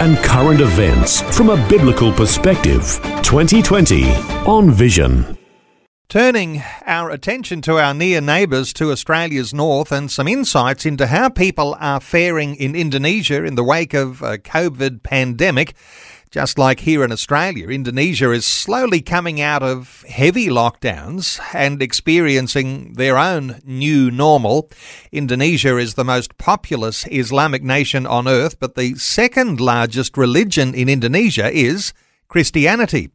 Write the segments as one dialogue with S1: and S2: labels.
S1: and current events from a biblical perspective. 2020 on Vision.
S2: Turning our attention to our near neighbours to Australia's north and some insights into how people are faring in Indonesia in the wake of a COVID pandemic. Just like here in Australia, Indonesia is slowly coming out of heavy lockdowns and experiencing their own new normal. Indonesia is the most populous Islamic nation on earth, but the second largest religion in Indonesia is Christianity.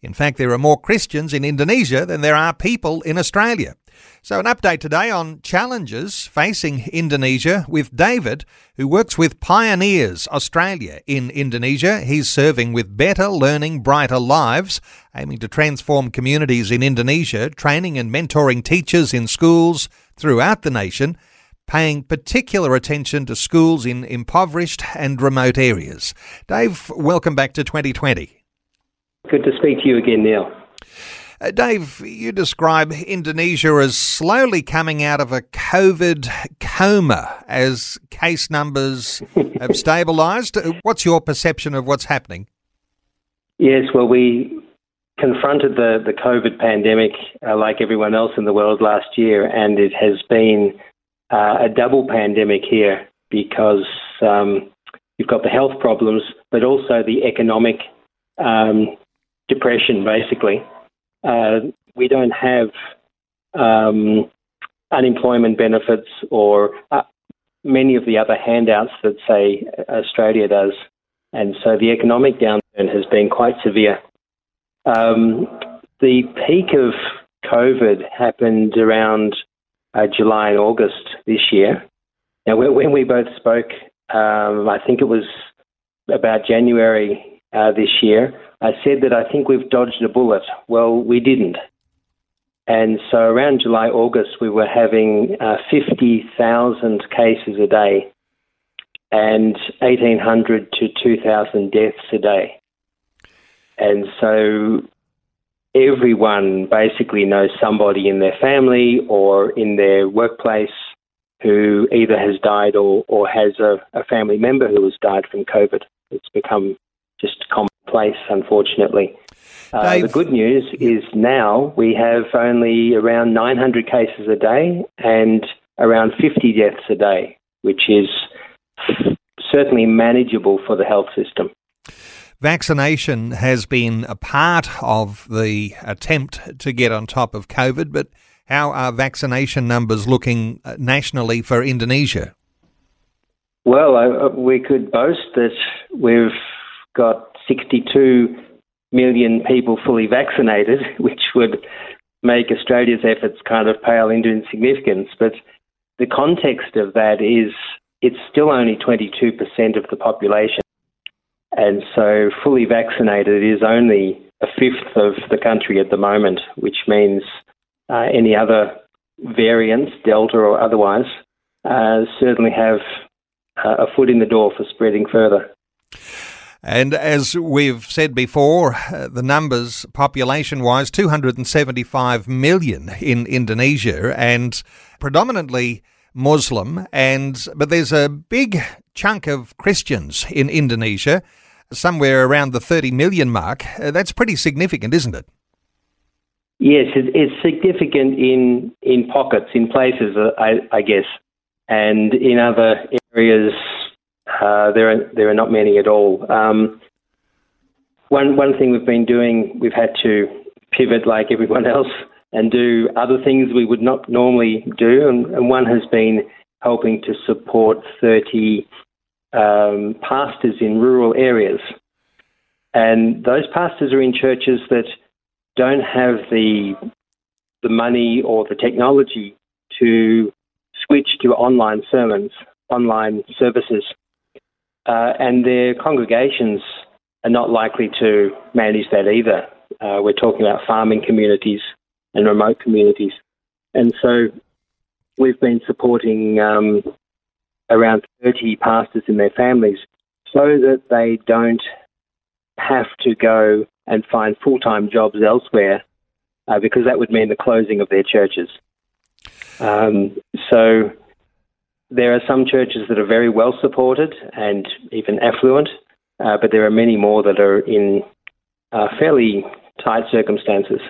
S2: In fact, there are more Christians in Indonesia than there are people in Australia. So, an update today on challenges facing Indonesia with David, who works with Pioneers Australia in Indonesia. He's serving with Better Learning Brighter Lives, aiming to transform communities in Indonesia, training and mentoring teachers in schools throughout the nation, paying particular attention to schools in impoverished and remote areas. Dave, welcome back to 2020.
S3: Good to speak to you again, Neil.
S2: Uh, Dave, you describe Indonesia as slowly coming out of a COVID coma as case numbers have stabilised. Uh, what's your perception of what's happening?
S3: Yes, well, we confronted the, the COVID pandemic uh, like everyone else in the world last year, and it has been uh, a double pandemic here because um, you've got the health problems, but also the economic um, depression, basically uh, we don't have um, unemployment benefits or uh, many of the other handouts that, say, Australia does. And so the economic downturn has been quite severe. Um, the peak of COVID happened around uh, July and August this year. Now, when we both spoke, um, I think it was about January uh, this year, I said that I think we've dodged a bullet. Well, we didn't. And so around July, August, we were having uh, 50,000 cases a day and 1,800 to 2,000 deaths a day. And so everyone basically knows somebody in their family or in their workplace who either has died or, or has a, a family member who has died from COVID. It's become just commonplace, unfortunately. Uh, the good news is now we have only around 900 cases a day and around 50 deaths a day, which is certainly manageable for the health system.
S2: Vaccination has been a part of the attempt to get on top of COVID, but how are vaccination numbers looking uh, nationally for Indonesia?
S3: Well, uh, we could boast that we've got 62 million people fully vaccinated, which would make Australia's efforts kind of pale into insignificance. But the context of that is it's still only 22% of the population. And so fully vaccinated is only a fifth of the country at the moment, which means uh, any other variants, Delta or otherwise, uh, certainly have uh, a foot in the door for spreading further.
S2: And as we've said before, uh, the numbers population wise 275 million in Indonesia and predominantly Muslim and but there's a big chunk of Christians in Indonesia somewhere around the 30 million mark. Uh, that's pretty significant, isn't it?
S3: Yes, it's significant in in pockets, in places, uh, I, I guess, and in other areas uh, there are there are not many at all. Um, one one thing we've been doing, we've had to pivot like everyone else and do other things we would not normally do, and, and one has been helping to support 30 um, pastors in rural areas. And those pastors are in churches that don't have the the money or the technology to switch to online sermons, online services uh, and their congregations are not likely to manage that either. Uh, we're talking about farming communities and remote communities. And so we've been supporting um, around 30 pastors and their families so that they don't have to go and find full time jobs elsewhere uh, because that would mean the closing of their churches. Um, so there are some churches that are very well supported and even affluent, uh, but there are many more that are in uh, fairly tight circumstances.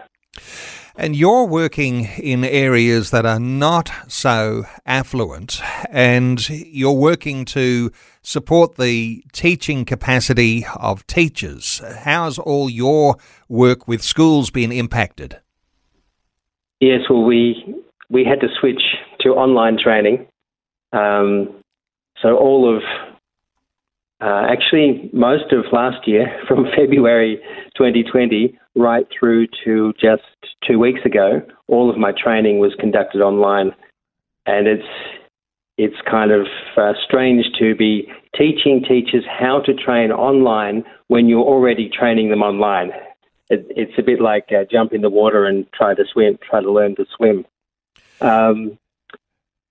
S2: And you're working in areas that are not so affluent, and you're working to support the teaching capacity of teachers. How's all your work with schools been impacted?
S3: Yes, well, we we had to switch to online training. Um, so all of uh, actually most of last year, from February 2020 right through to just two weeks ago, all of my training was conducted online, and it's it's kind of uh, strange to be teaching teachers how to train online when you're already training them online. It, it's a bit like uh, jump in the water and try to swim, try to learn to swim. Um,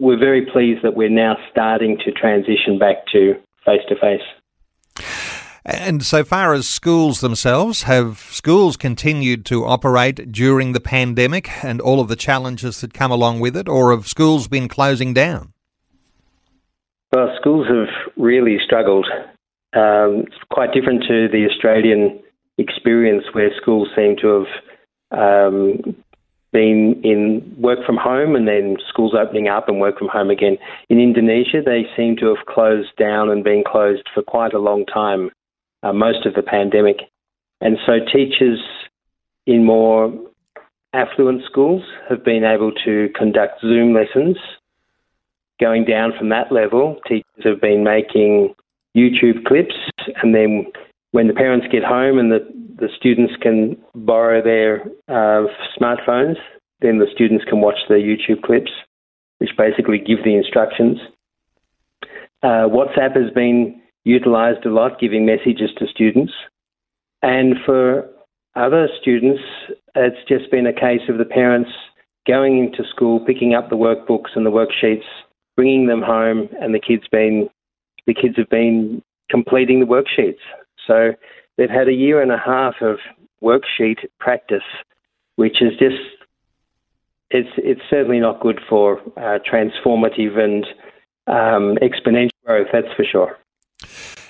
S3: we're very pleased that we're now starting to transition back to face to face.
S2: And so far as schools themselves, have schools continued to operate during the pandemic and all of the challenges that come along with it, or have schools been closing down?
S3: Well, schools have really struggled. Um, it's quite different to the Australian experience where schools seem to have um, been in work from home and then schools opening up and work from home again. In Indonesia, they seem to have closed down and been closed for quite a long time uh, most of the pandemic. And so teachers in more affluent schools have been able to conduct Zoom lessons. Going down from that level, teachers have been making YouTube clips, and then when the parents get home and the, the students can borrow their uh, smartphones, then the students can watch the YouTube clips, which basically give the instructions. Uh, WhatsApp has been utilised a lot, giving messages to students. And for other students, it's just been a case of the parents going into school, picking up the workbooks and the worksheets, bringing them home, and the kids been the kids have been completing the worksheets. So they've had a year and a half of worksheet practice, which is just it's it's certainly not good for uh, transformative and um, exponential growth. That's for sure.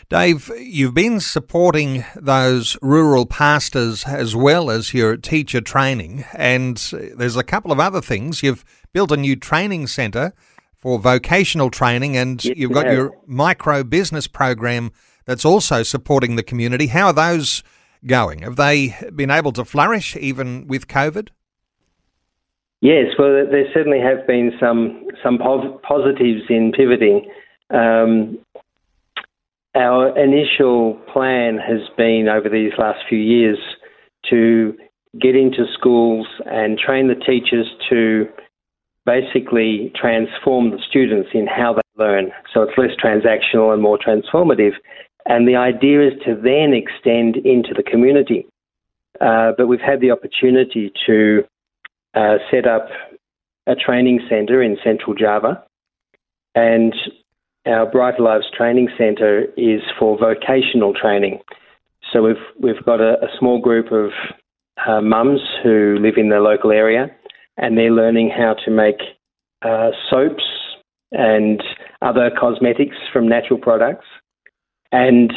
S2: Dave, you've been supporting those rural pastors as well as your teacher training, and there's a couple of other things. You've built a new training centre for vocational training, and yes, you've got yeah. your micro business program that's also supporting the community. How are those going? Have they been able to flourish even with COVID?
S3: Yes, well, there certainly have been some some positives in pivoting. Um, our initial plan has been over these last few years to get into schools and train the teachers to basically transform the students in how they learn. So it's less transactional and more transformative. And the idea is to then extend into the community. Uh, but we've had the opportunity to uh, set up a training centre in central Java. And our Brighter Lives Training Centre is for vocational training. So we've we've got a, a small group of uh, mums who live in the local area, and they're learning how to make uh, soaps and other cosmetics from natural products. And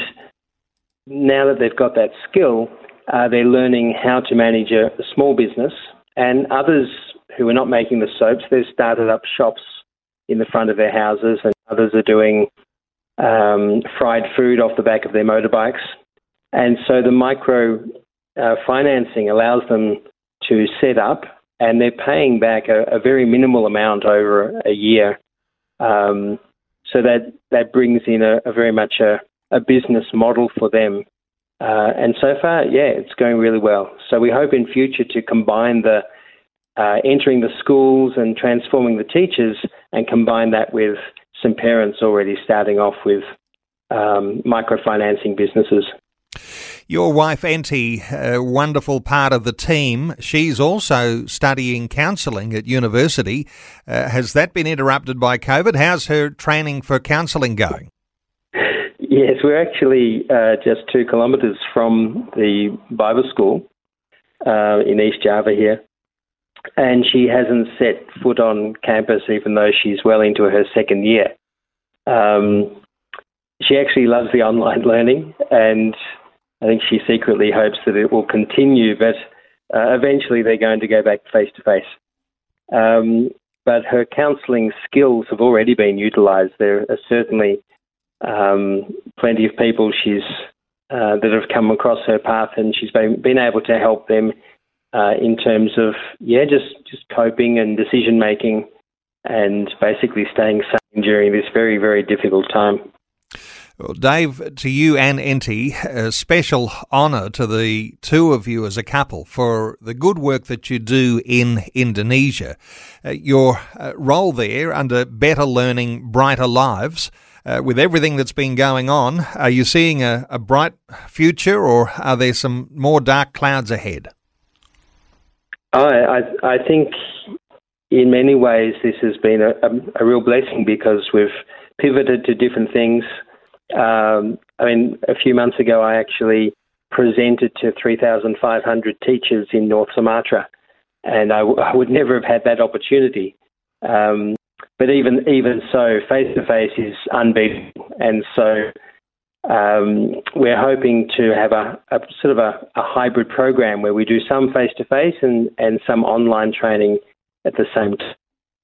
S3: now that they've got that skill, uh, they're learning how to manage a, a small business. And others who are not making the soaps, they've started up shops in the front of their houses, and others are doing um, fried food off the back of their motorbikes. And so the micro uh, financing allows them to set up, and they're paying back a, a very minimal amount over a year. Um, so that that brings in a, a very much a, a, business model for them. Uh, and so far, yeah, it's going really well. So we hope in future to combine the uh, entering the schools and transforming the teachers and combine that with some parents already starting off with um, microfinancing businesses.
S2: Your wife, Enty, a wonderful part of the team, she's also studying counselling at university. Uh, has that been interrupted by COVID? How's her training for counselling going?
S3: Yes, we're actually uh, just two kilometres from the Bible school uh, in East Java here. And she hasn't set foot on campus, even though she's well into her second year. Um, she actually loves the online learning, and I think she secretly hopes that it will continue, but uh, eventually they're going to go back face to face. But her counselling skills have already been utilised. There are certainly um, plenty of people she's uh, that have come across her path, and she's been been able to help them uh, in terms of yeah, just just coping and decision making, and basically staying sane during this very very difficult time.
S2: Well, Dave, to you and Enty, a special honour to the two of you as a couple for the good work that you do in Indonesia. Uh, your uh, role there under Better Learning, Brighter Lives uh, with everything that's been going on, are you seeing a, a, bright future or are there some more dark clouds ahead?
S3: I, I, I think in many ways this has been a, a, real blessing because we've pivoted to different things. Um, I mean, a few months ago, I actually presented to 3,500 teachers in North Sumatra, and I, w- I would never have had that opportunity. Um, but even even so, face to face is unbeatable, and so um, we're hoping to have a, a sort of a, a, hybrid program where we do some face to face and and some online training at the same time.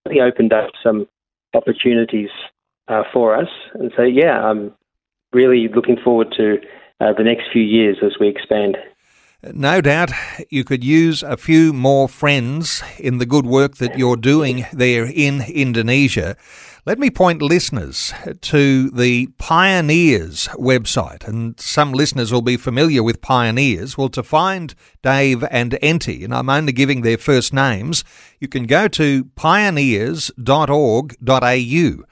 S3: We opened up some opportunities uh, for us, and so yeah, I'm really looking forward to uh, the next few years as we expand.
S2: No doubt you could use a few more friends in the good work that you're doing there in Indonesia. Let me point listeners to the Pioneers website, and some listeners will be familiar with Pioneers. Well, to find Dave and Enty, and I'm only giving their first names, you can go to pioneers.org.au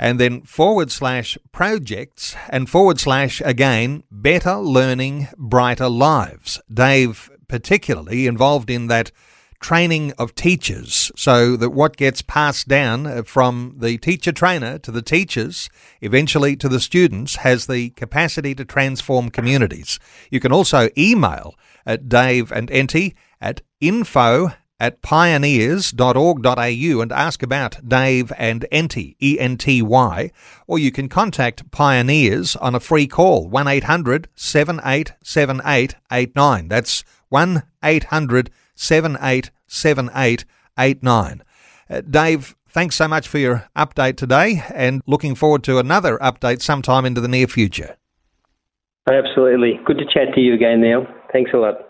S2: and then forward slash projects and forward slash again better learning brighter lives. Dave particularly involved in that training of teachers so that what gets passed down uh, from the teacher trainer to the teachers eventually to the students has the capacity to transform communities. You can also email at dave and enty at info at pioneers.org.au and ask about Dave and Enty, E N T Y, or you can contact Pioneers on a free call, 1 800 787889. That's 1 800 787889. Uh, Dave, thanks so much for your update today and looking forward to another update sometime into the near future.
S3: Absolutely. Good to chat to you again, Neil. Thanks a lot.